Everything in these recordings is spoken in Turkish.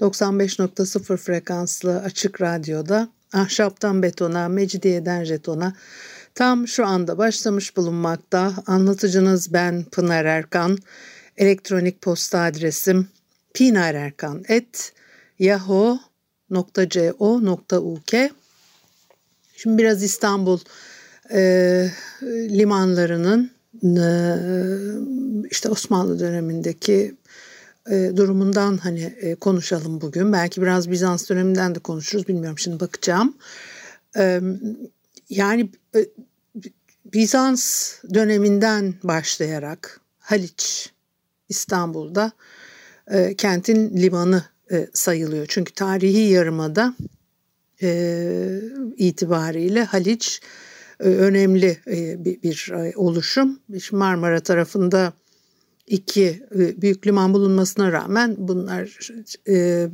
95.0 frekanslı açık radyoda ahşaptan betona, mecidiyeden jetona tam şu anda başlamış bulunmakta. Anlatıcınız ben Pınar Erkan. Elektronik posta adresim pinarerkan.yahoo.co.uk Şimdi biraz İstanbul e, limanlarının e, işte Osmanlı dönemindeki e, durumundan hani e, konuşalım bugün. Belki biraz Bizans döneminden de konuşuruz bilmiyorum şimdi bakacağım. E, yani Bizans döneminden başlayarak Haliç İstanbul'da kentin limanı sayılıyor. Çünkü tarihi yarımada e, itibariyle Haliç önemli bir, oluşum. Marmara tarafında iki e, büyük liman bulunmasına rağmen bunlar e,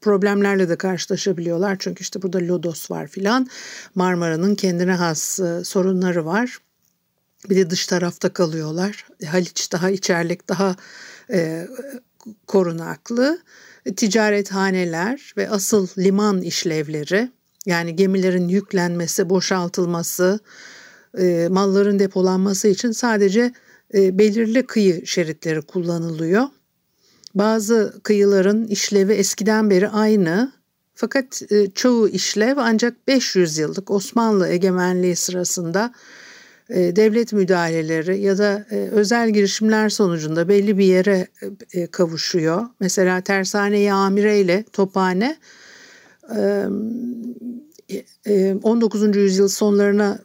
problemlerle de karşılaşabiliyorlar. Çünkü işte burada Lodos var filan. Marmara'nın kendine has e, sorunları var. Bir de dış tarafta kalıyorlar. Haliç daha içerlik daha e, korunaklı. Ticarethaneler ve asıl liman işlevleri yani gemilerin yüklenmesi, boşaltılması, e, malların depolanması için sadece e, belirli kıyı şeritleri kullanılıyor. Bazı kıyıların işlevi eskiden beri aynı fakat e, çoğu işlev ancak 500 yıllık Osmanlı egemenliği sırasında e, devlet müdahaleleri ya da özel girişimler sonucunda belli bir yere kavuşuyor. Mesela Tersane-i Amire ile Tophane 19. yüzyıl sonlarına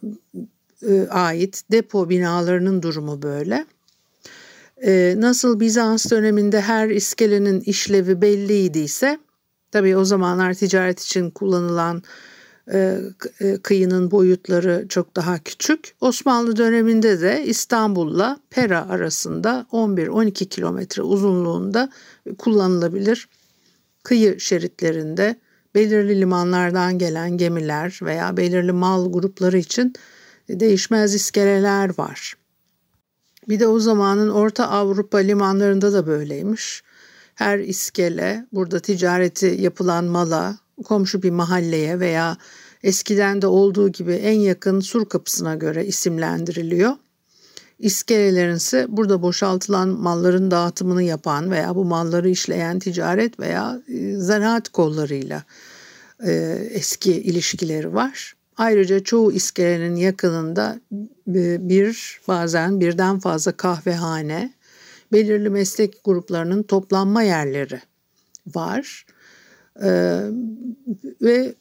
ait depo binalarının durumu böyle. E, nasıl Bizans döneminde her iskelenin işlevi belliydiyse tabii o zamanlar ticaret için kullanılan e, kıyının boyutları çok daha küçük. Osmanlı döneminde de İstanbul'la Pera arasında 11-12 kilometre uzunluğunda kullanılabilir kıyı şeritlerinde belirli limanlardan gelen gemiler veya belirli mal grupları için değişmez iskeleler var. Bir de o zamanın Orta Avrupa limanlarında da böyleymiş. Her iskele burada ticareti yapılan mala, komşu bir mahalleye veya eskiden de olduğu gibi en yakın sur kapısına göre isimlendiriliyor. İskelelerin ise burada boşaltılan malların dağıtımını yapan veya bu malları işleyen ticaret veya e, zanaat kollarıyla e, eski ilişkileri var. Ayrıca çoğu iskelenin yakınında bir bazen birden fazla kahvehane, belirli meslek gruplarının toplanma yerleri var. Ee, ve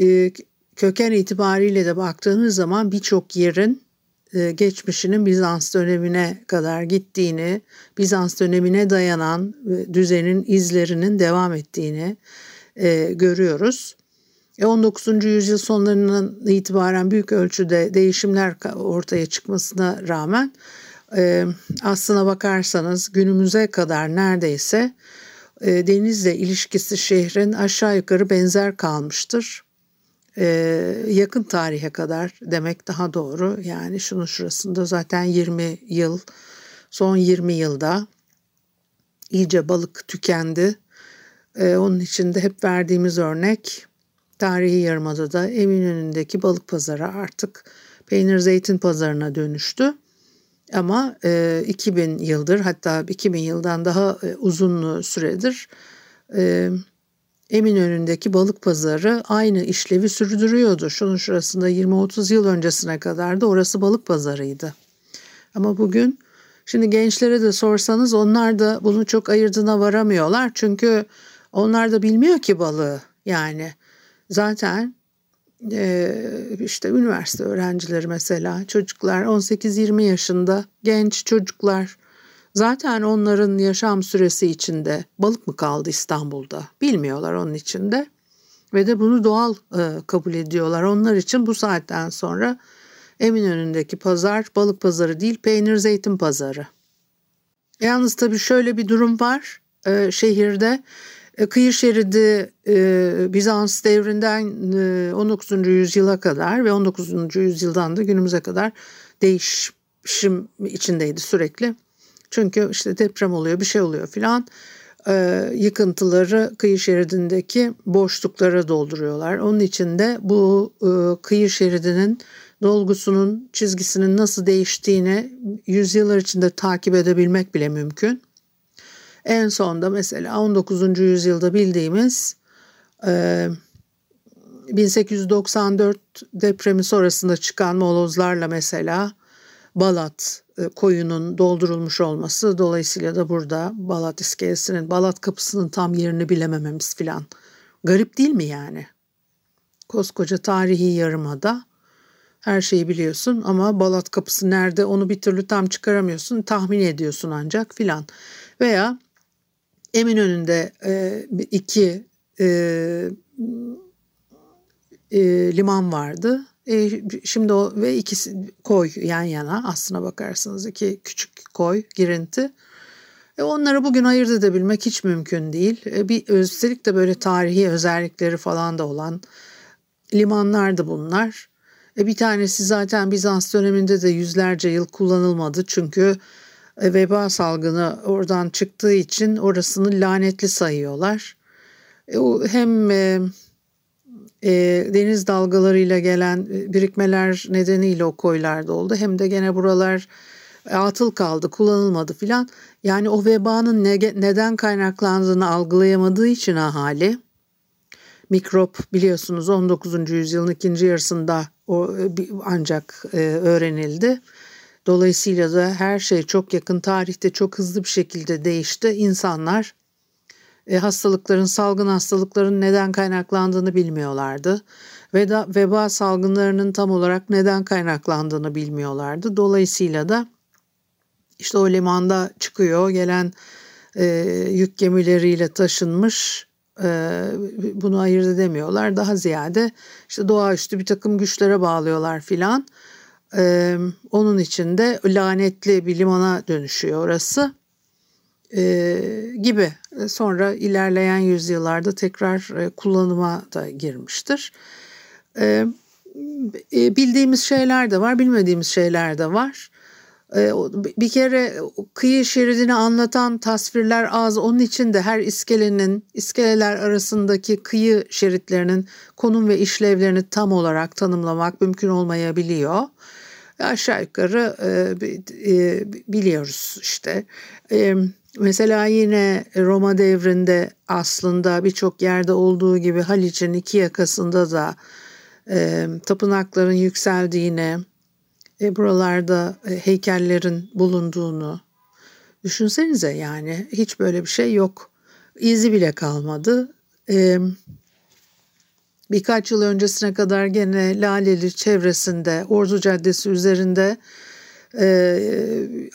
e, köken itibariyle de baktığınız zaman birçok yerin e, geçmişinin Bizans dönemine kadar gittiğini, Bizans dönemine dayanan e, düzenin izlerinin devam ettiğini e, görüyoruz. 19. yüzyıl sonlarından itibaren büyük ölçüde değişimler ortaya çıkmasına rağmen aslına bakarsanız günümüze kadar neredeyse denizle ilişkisi şehrin aşağı yukarı benzer kalmıştır. yakın tarihe kadar demek daha doğru. Yani şunun şurasında zaten 20 yıl, son 20 yılda iyice balık tükendi. onun için de hep verdiğimiz örnek tarihi yarımadada Eminönü'ndeki balık pazarı artık peynir zeytin pazarına dönüştü. Ama e, 2000 yıldır hatta 2000 yıldan daha e, uzun süredir e, Eminönü'ndeki balık pazarı aynı işlevi sürdürüyordu. Şunun şurasında 20-30 yıl öncesine kadar da orası balık pazarıydı. Ama bugün şimdi gençlere de sorsanız onlar da bunu çok ayırdığına varamıyorlar. Çünkü onlar da bilmiyor ki balığı yani zaten işte üniversite öğrencileri mesela çocuklar 18-20 yaşında genç çocuklar zaten onların yaşam süresi içinde balık mı kaldı İstanbul'da bilmiyorlar onun içinde. ve de bunu doğal kabul ediyorlar. Onlar için bu saatten sonra Eminönü'ndeki pazar balık pazarı değil peynir zeytin pazarı. Yalnız tabii şöyle bir durum var şehirde. E, kıyı şeridi e, Bizans devrinden e, 19. yüzyıla kadar ve 19. yüzyıldan da günümüze kadar değişim içindeydi sürekli. Çünkü işte deprem oluyor bir şey oluyor filan e, yıkıntıları kıyı şeridindeki boşluklara dolduruyorlar. Onun için de bu e, kıyı şeridinin dolgusunun çizgisinin nasıl değiştiğini yüzyıllar içinde takip edebilmek bile mümkün. En sonda mesela 19. yüzyılda bildiğimiz e, 1894 depremi sonrasında çıkan molozlarla mesela Balat e, koyunun doldurulmuş olması dolayısıyla da burada Balat iskelesinin Balat kapısının tam yerini bilemememiz filan. Garip değil mi yani? Koskoca tarihi yarımada her şeyi biliyorsun ama Balat kapısı nerede onu bir türlü tam çıkaramıyorsun tahmin ediyorsun ancak filan. Veya Eminönü'nde e, iki e, e, liman vardı e, şimdi o ve ikisi koy yan yana aslına bakarsanız iki küçük koy girinti. E, onları bugün ayırt edebilmek hiç mümkün değil. E, bir üstelik de böyle tarihi özellikleri falan da olan limanlardı bunlar. E, bir tanesi zaten Bizans döneminde de yüzlerce yıl kullanılmadı çünkü veba salgını oradan çıktığı için orasını lanetli sayıyorlar. E, hem e, e, deniz dalgalarıyla gelen e, birikmeler nedeniyle o koylarda oldu. Hem de gene buralar atıl kaldı, kullanılmadı filan. Yani o vebanın ne, neden kaynaklandığını algılayamadığı için ahali mikrop biliyorsunuz 19. yüzyılın ikinci yarısında o e, ancak e, öğrenildi. Dolayısıyla da her şey çok yakın tarihte çok hızlı bir şekilde değişti. İnsanlar e, hastalıkların, salgın hastalıkların neden kaynaklandığını bilmiyorlardı. Ve veba salgınlarının tam olarak neden kaynaklandığını bilmiyorlardı. Dolayısıyla da işte o limanda çıkıyor gelen e, yük gemileriyle taşınmış e, bunu ayırt edemiyorlar. Daha ziyade işte doğaüstü bir takım güçlere bağlıyorlar filan. E, onun için de lanetli bir limana dönüşüyor orası e, gibi. Sonra ilerleyen yüzyıllarda tekrar e, kullanıma da girmiştir. E, e, bildiğimiz şeyler de var, bilmediğimiz şeyler de var. E, bir kere kıyı şeridini anlatan tasvirler az. Onun için de her iskelenin, iskeleler arasındaki kıyı şeritlerinin konum ve işlevlerini tam olarak tanımlamak mümkün olmayabiliyor aşağı yukarı e, e, biliyoruz işte. E, Mesela yine Roma devrinde aslında birçok yerde olduğu gibi Haliç'in iki yakasında da tapınakların yükseldiğini, e, buralarda heykellerin bulunduğunu düşünsenize yani hiç böyle bir şey yok. İzi bile kalmadı. E, birkaç yıl öncesine kadar gene Laleli çevresinde, Ordu Caddesi üzerinde ee,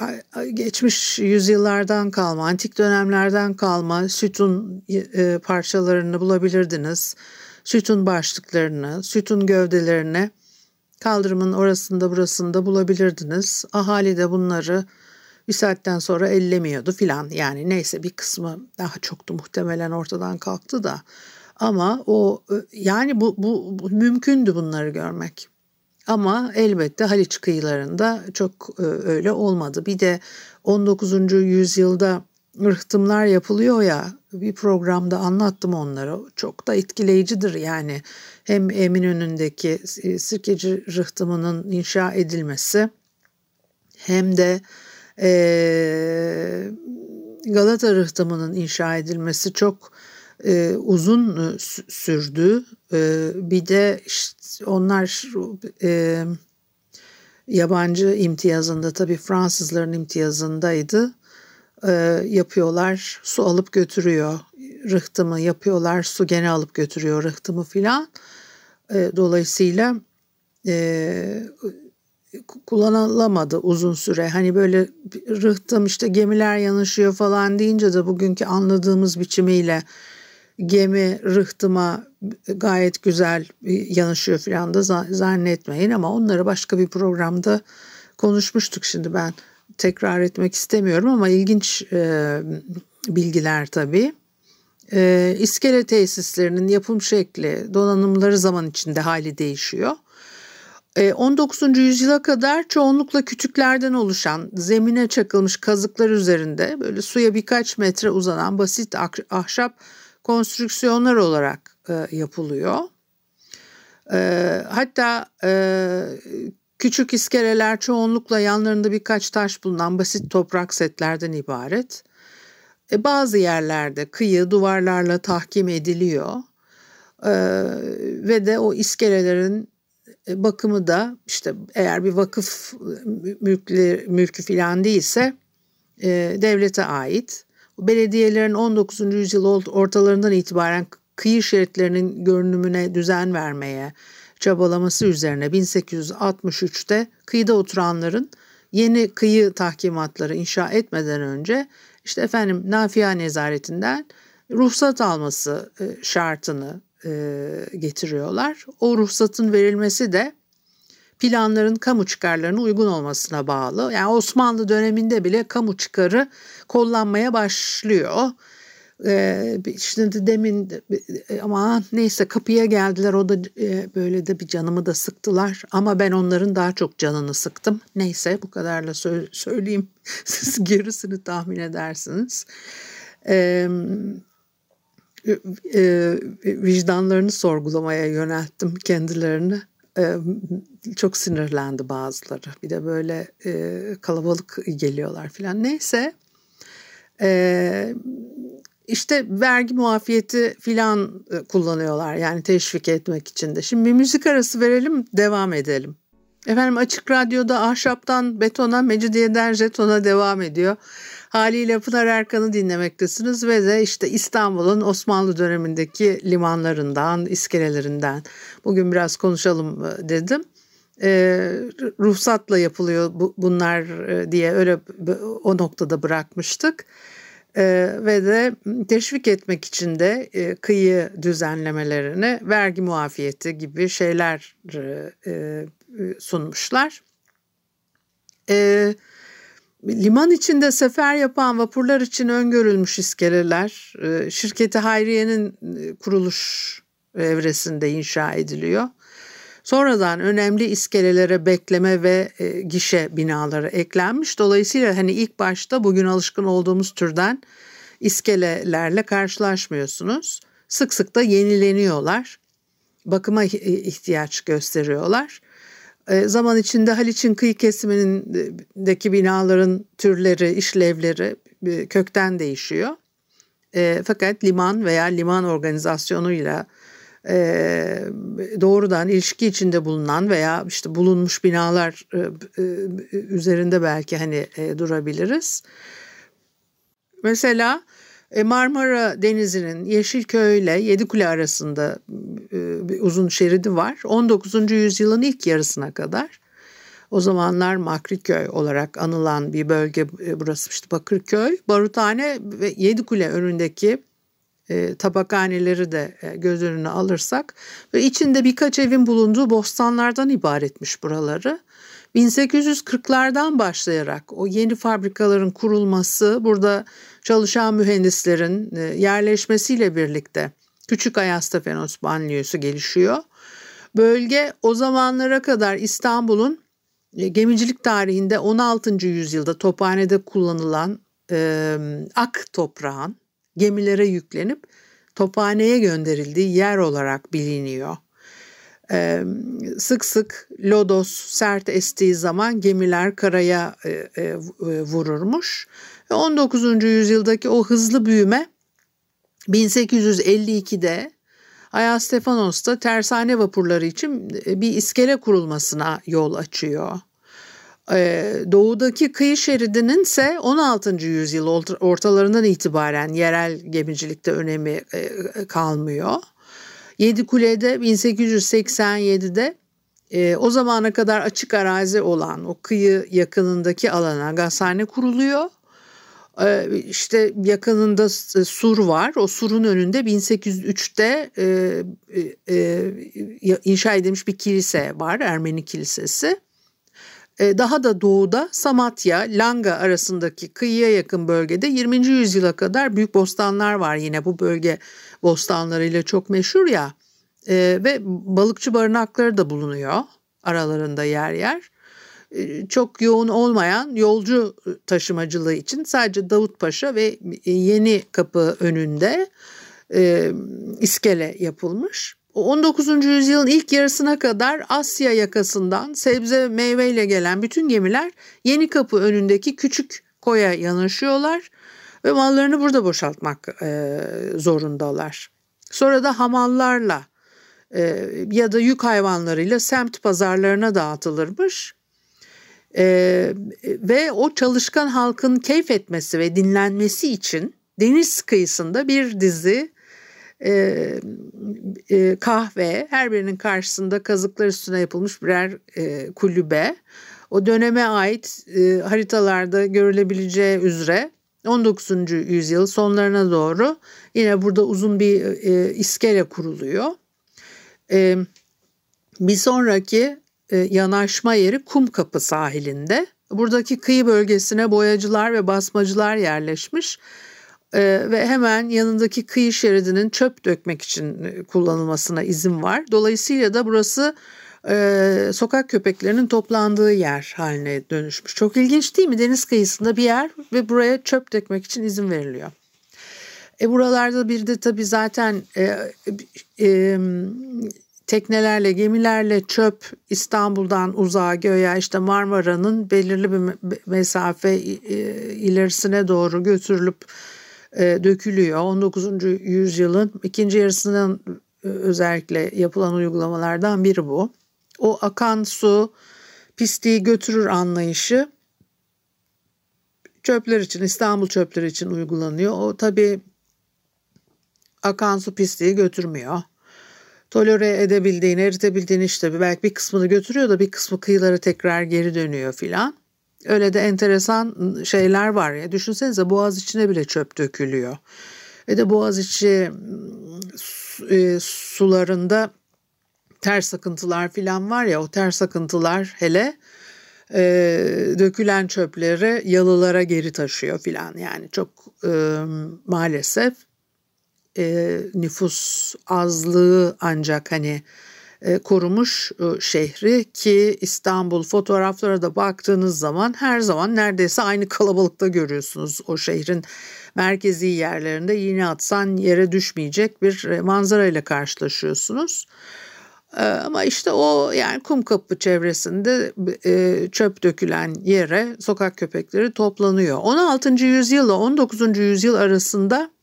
geçmiş yüzyıllardan kalma, antik dönemlerden kalma sütun e, parçalarını bulabilirdiniz. Sütun başlıklarını, sütun gövdelerini kaldırımın orasında burasında bulabilirdiniz. Ahali de bunları bir saatten sonra ellemiyordu filan. Yani neyse bir kısmı daha çoktu muhtemelen ortadan kalktı da. Ama o e, yani bu, bu, bu mümkündü bunları görmek. Ama elbette Haliç kıyılarında çok e, öyle olmadı. Bir de 19. yüzyılda rıhtımlar yapılıyor ya bir programda anlattım onları. Çok da etkileyicidir yani. Hem Eminönü'ndeki Sirkeci rıhtımının inşa edilmesi hem de e, Galata rıhtımının inşa edilmesi çok e, uzun sürdü. E, bir de işte onlar e, yabancı imtiyazında tabii Fransızların imtiyazındaydı. E, yapıyorlar su alıp götürüyor rıhtımı yapıyorlar su gene alıp götürüyor rıhtımı filan. E, dolayısıyla e, kullanılamadı uzun süre. Hani böyle rıhtım işte gemiler yanaşıyor falan deyince de bugünkü anladığımız biçimiyle gemi rıhtıma gayet güzel yanaşıyor falan da zannetmeyin ama onları başka bir programda konuşmuştuk şimdi ben tekrar etmek istemiyorum ama ilginç e, bilgiler tabii. E, iskele tesislerinin yapım şekli, donanımları zaman içinde hali değişiyor. 19. E, yüzyıla kadar çoğunlukla kütüklerden oluşan zemine çakılmış kazıklar üzerinde böyle suya birkaç metre uzanan basit ahşap konstrüksiyonlar olarak e, yapılıyor. E, hatta küçük iskeleler çoğunlukla yanlarında birkaç taş bulunan basit toprak setlerden ibaret. Bazı yerlerde kıyı duvarlarla tahkim ediliyor. ve de o iskelelerin e, bakımı da işte eğer bir vakıf mülkü, mülkü falan değilse e, devlete ait. Belediyelerin 19. yüzyıl ortalarından itibaren kıyı şeritlerinin görünümüne düzen vermeye çabalaması üzerine 1863'te kıyıda oturanların yeni kıyı tahkimatları inşa etmeden önce işte efendim Nafia Nezaretinden ruhsat alması e, şartını e, getiriyorlar. O ruhsatın verilmesi de planların kamu çıkarlarına uygun olmasına bağlı. Yani Osmanlı döneminde bile kamu çıkarı kullanmaya başlıyor. Ee, şimdi demin ama neyse kapıya geldiler o da e, böyle de bir canımı da sıktılar ama ben onların daha çok canını sıktım. Neyse bu kadarla söyleyeyim siz gerisini tahmin edersiniz. Ee, e, vicdanlarını sorgulamaya yönelttim kendilerini. Çok sinirlendi bazıları. Bir de böyle kalabalık geliyorlar filan. Neyse işte vergi muafiyeti filan e, kullanıyorlar yani teşvik etmek için de. Şimdi bir müzik arası verelim devam edelim. Efendim Açık Radyo'da ahşaptan betona, mecidiyeden jetona devam ediyor. Haliyle Pınar Erkan'ı dinlemektesiniz ve de işte İstanbul'un Osmanlı dönemindeki limanlarından, iskelelerinden bugün biraz konuşalım e, dedim. E, ruhsatla yapılıyor bu, bunlar e, diye öyle o noktada bırakmıştık. E, ve de teşvik etmek için de e, kıyı düzenlemelerini vergi muafiyeti gibi şeyler e, e, sunmuşlar. Evet Liman içinde sefer yapan vapurlar için öngörülmüş iskeleler e, şirketi Hayriye'nin e, kuruluş evresinde inşa ediliyor. Sonradan önemli iskelelere bekleme ve e, gişe binaları eklenmiş. Dolayısıyla hani ilk başta bugün alışkın olduğumuz türden iskelelerle karşılaşmıyorsunuz. Sık sık da yenileniyorlar. Bakıma ihtiyaç gösteriyorlar. E, zaman içinde Haliç'in kıyı kesimindeki binaların türleri, işlevleri e, kökten değişiyor. E, fakat liman veya liman organizasyonuyla doğrudan ilişki içinde bulunan veya işte bulunmuş binalar üzerinde belki hani durabiliriz. Mesela Marmara Denizi'nin Yeşilköy ile Yedikule arasında bir uzun şeridi var. 19. yüzyılın ilk yarısına kadar. O zamanlar Makriköy olarak anılan bir bölge burası işte Bakırköy. Baruthane ve Yedikule önündeki e, tabakhaneleri de e, göz önüne alırsak ve içinde birkaç evin bulunduğu bostanlardan ibaretmiş buraları. 1840'lardan başlayarak o yeni fabrikaların kurulması, burada çalışan mühendislerin e, yerleşmesiyle birlikte Küçük Ayastafenos banliyosu gelişiyor. Bölge o zamanlara kadar İstanbul'un e, gemicilik tarihinde 16. yüzyılda tophanede kullanılan e, ak toprağın gemilere yüklenip tophaneye gönderildiği yer olarak biliniyor. Ee, sık sık lodos sert estiği zaman gemiler karaya e, e, vururmuş. 19. yüzyıldaki o hızlı büyüme 1852'de Ayas Stefanos'ta tersane vapurları için e, bir iskele kurulmasına yol açıyor. Ee, doğudaki kıyı şeridinin ise 16. yüzyıl ortalarından itibaren yerel gemicilikte önemi e, kalmıyor. Yedikule'de 1887'de e, o zamana kadar açık arazi olan o kıyı yakınındaki alana gazhane kuruluyor. Ee, işte yakınında sur var. O surun önünde 1803'te e, e, e, inşa edilmiş bir kilise var. Ermeni kilisesi. E, daha da doğuda Samatya, Langa arasındaki kıyıya yakın bölgede 20. yüzyıla kadar büyük bostanlar var yine bu bölge bostanlarıyla çok meşhur ya. E, ve balıkçı barınakları da bulunuyor aralarında yer yer. E, çok yoğun olmayan yolcu taşımacılığı için sadece Davutpaşa ve Yeni Kapı önünde e, iskele yapılmış. 19. yüzyılın ilk yarısına kadar Asya yakasından sebze meyveyle gelen bütün gemiler Yeni Kapı önündeki küçük koya yanaşıyorlar ve mallarını burada boşaltmak e, zorundalar. Sonra da hamallarla e, ya da yük hayvanlarıyla semt pazarlarına dağıtılırmış. E, ve o çalışkan halkın keyif etmesi ve dinlenmesi için deniz kıyısında bir dizi e, e, kahve, her birinin karşısında kazıklar üstüne yapılmış birer e, kulübe. O döneme ait e, haritalarda görülebileceği üzere 19. yüzyıl sonlarına doğru yine burada uzun bir e, iskele kuruluyor. E, bir sonraki yanaşma yeri Kumkapı sahilinde. Buradaki kıyı bölgesine boyacılar ve basmacılar yerleşmiş e, ve hemen yanındaki kıyı şeridinin çöp dökmek için e, kullanılmasına izin var. Dolayısıyla da burası e, sokak köpeklerinin toplandığı yer haline dönüşmüş. Çok ilginç değil mi? Deniz kıyısında bir yer ve buraya çöp dökmek için izin veriliyor. E buralarda bir de tabii zaten e, e, teknelerle, gemilerle çöp İstanbul'dan uzağa göğe işte Marmara'nın belirli bir mesafe e, ilerisine doğru götürülüp e, dökülüyor. 19. yüzyılın ikinci yarısından e, özellikle yapılan uygulamalardan biri bu. O akan su pisliği götürür anlayışı çöpler için, İstanbul çöpleri için uygulanıyor. O tabii akan su pisliği götürmüyor. Tolere edebildiğini, eritebildiğini işte belki bir kısmını götürüyor da bir kısmı kıyılara tekrar geri dönüyor filan. Öyle de enteresan şeyler var ya. Düşünsenize boğaz içine bile çöp dökülüyor. Ve de boğaz içi e, sularında ters akıntılar filan var ya o ters akıntılar hele e, dökülen çöpleri yalılara geri taşıyor filan yani çok e, maalesef e, nüfus azlığı ancak hani e, korumuş e, şehri ki İstanbul fotoğraflara da baktığınız zaman her zaman neredeyse aynı kalabalıkta görüyorsunuz o şehrin merkezi yerlerinde yine atsan yere düşmeyecek bir e, manzara ile karşılaşıyorsunuz. Ama işte o yani Kumkapı çevresinde çöp dökülen yere sokak köpekleri toplanıyor. 16. yüzyılla 19. yüzyıl arasında e,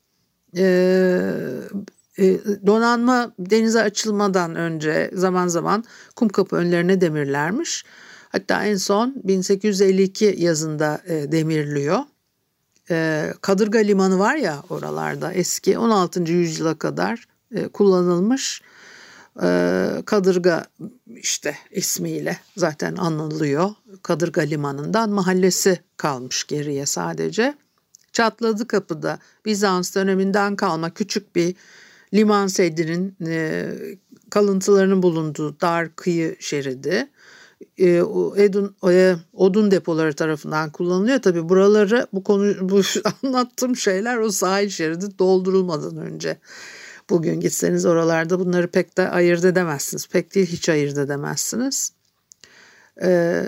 donanma denize açılmadan önce zaman zaman Kumkapı önlerine demirlermiş. Hatta en son 1852 yazında e, demirliyor. E, Kadırga Limanı var ya oralarda eski 16. yüzyıla kadar kullanılmış. Kadırga işte ismiyle zaten anılıyor. Kadırga Limanı'ndan mahallesi kalmış geriye sadece. Çatladı Kapı'da Bizans döneminden kalma küçük bir liman seddinin e, kalıntılarının bulunduğu dar kıyı şeridi e, edun, e, odun depoları tarafından kullanılıyor. Tabi buraları bu konu bu anlattığım şeyler o sahil şeridi doldurulmadan önce. Bugün gitseniz oralarda bunları pek de ayırt edemezsiniz. Pek değil hiç ayırt edemezsiniz. E,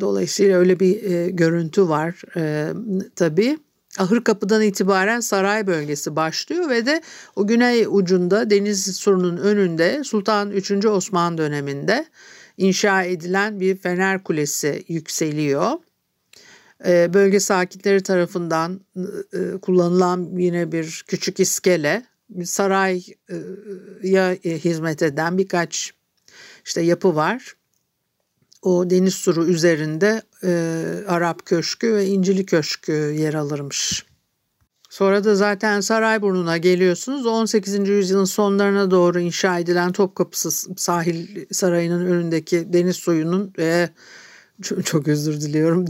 dolayısıyla öyle bir e, görüntü var e, tabii. Ahır Kapı'dan itibaren saray bölgesi başlıyor ve de o güney ucunda deniz surunun önünde Sultan 3. Osman döneminde inşa edilen bir fener kulesi yükseliyor. Ee, bölge sakinleri tarafından e, kullanılan yine bir küçük iskele, saraya e, hizmet eden birkaç işte yapı var o deniz suru üzerinde e, Arap Köşkü ve İncili Köşkü yer alırmış. Sonra da zaten Sarayburnu'na geliyorsunuz. 18. yüzyılın sonlarına doğru inşa edilen Topkapı sahil sarayının önündeki deniz suyunun ve çok, özür diliyorum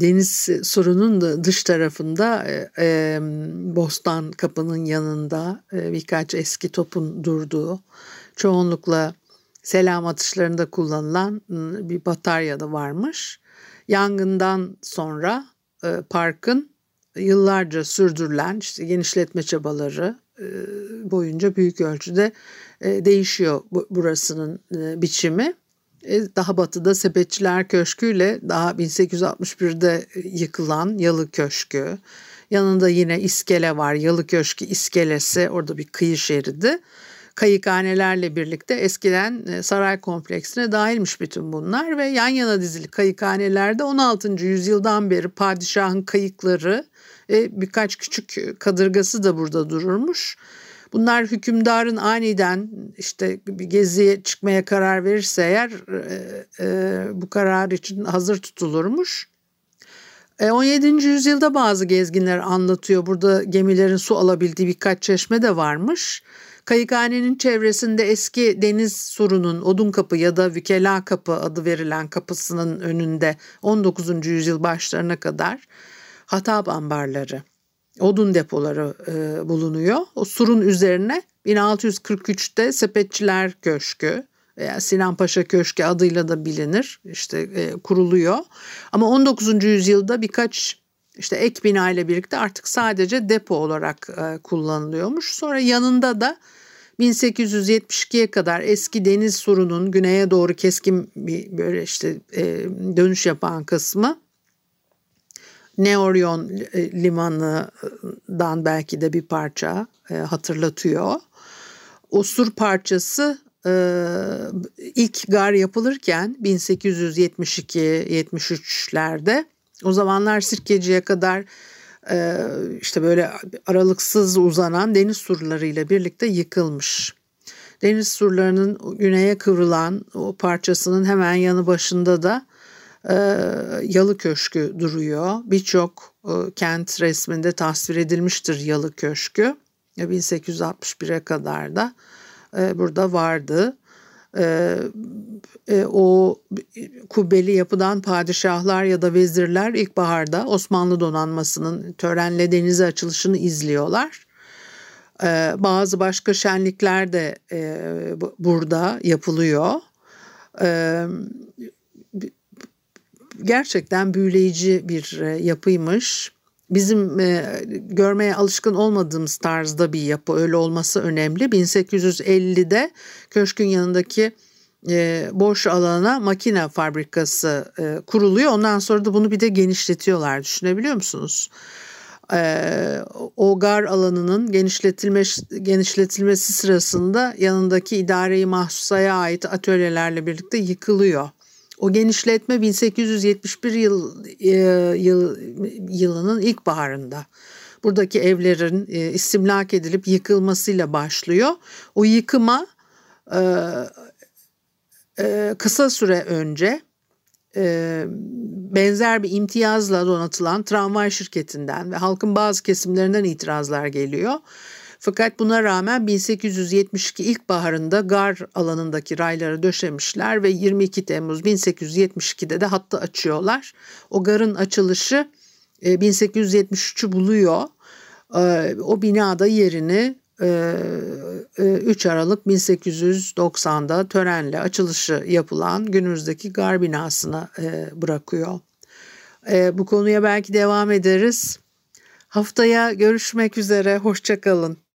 deniz surunun da dış tarafında Bostan Kapı'nın yanında birkaç eski topun durduğu çoğunlukla selam atışlarında kullanılan bir batarya da varmış. Yangından sonra parkın yıllarca sürdürülen işte genişletme çabaları boyunca büyük ölçüde değişiyor burasının biçimi. E, daha batıda Sepetçiler Köşkü ile daha 1861'de yıkılan Yalı Köşkü. Yanında yine iskele var. Yalı Köşkü iskelesi orada bir kıyı şeridi. Kayıkhanelerle birlikte eskiden e, saray kompleksine dahilmiş bütün bunlar ve yan yana dizili kayıkhanelerde 16. yüzyıldan beri padişahın kayıkları e, birkaç küçük kadırgası da burada dururmuş. Bunlar hükümdarın aniden işte bir geziye çıkmaya karar verirse eğer e, e, bu karar için hazır tutulurmuş. E, 17. yüzyılda bazı gezginler anlatıyor. Burada gemilerin su alabildiği birkaç çeşme de varmış. Kayıkhanenin çevresinde eski deniz surunun Odun Kapı ya da Vükela Kapı adı verilen kapısının önünde 19. yüzyıl başlarına kadar hatap ambarları odun depoları e, bulunuyor. O surun üzerine 1643'te Sepetçiler Köşkü veya Sinan Paşa Köşkü adıyla da bilinir. işte e, kuruluyor. Ama 19. yüzyılda birkaç işte ek bina ile birlikte artık sadece depo olarak e, kullanılıyormuş. Sonra yanında da 1872'ye kadar eski deniz surunun güneye doğru keskin bir böyle işte e, dönüş yapan kısmı Neorion e, limanından belki de bir parça e, hatırlatıyor. O sur parçası ilk gar yapılırken 1872-73'lerde o zamanlar Sirkeci'ye kadar işte böyle aralıksız uzanan deniz surlarıyla birlikte yıkılmış. Deniz surlarının güneye kıvrılan o parçasının hemen yanı başında da e, Yalı Köşkü duruyor. Birçok e, kent resminde tasvir edilmiştir Yalı Köşkü. 1861'e kadar da e, burada vardı. o kubbeli yapıdan padişahlar ya da vezirler ilkbaharda Osmanlı donanmasının törenle denize açılışını izliyorlar. bazı başka şenlikler de burada yapılıyor gerçekten büyüleyici bir e, yapıymış. Bizim e, görmeye alışkın olmadığımız tarzda bir yapı öyle olması önemli. 1850'de köşkün yanındaki e, boş alana makine fabrikası e, kuruluyor. Ondan sonra da bunu bir de genişletiyorlar düşünebiliyor musunuz? E, o gar alanının genişletilme, genişletilmesi sırasında yanındaki idareyi mahsusaya ait atölyelerle birlikte yıkılıyor. O genişletme 1871 yıl, e, yıl yılının ilkbaharında buradaki evlerin e, istimlak edilip yıkılmasıyla başlıyor. O yıkıma e, e, kısa süre önce benzer bir imtiyazla donatılan tramvay şirketinden ve halkın bazı kesimlerinden itirazlar geliyor. Fakat buna rağmen 1872 ilkbaharında gar alanındaki rayları döşemişler ve 22 Temmuz 1872'de de hattı açıyorlar. O garın açılışı 1873'ü e, buluyor. E, o binada yerini 3 e, Aralık 1890'da törenle açılışı yapılan günümüzdeki gar binasına bırakıyor. Bu konuya belki devam ederiz. Haftaya görüşmek üzere, hoşçakalın.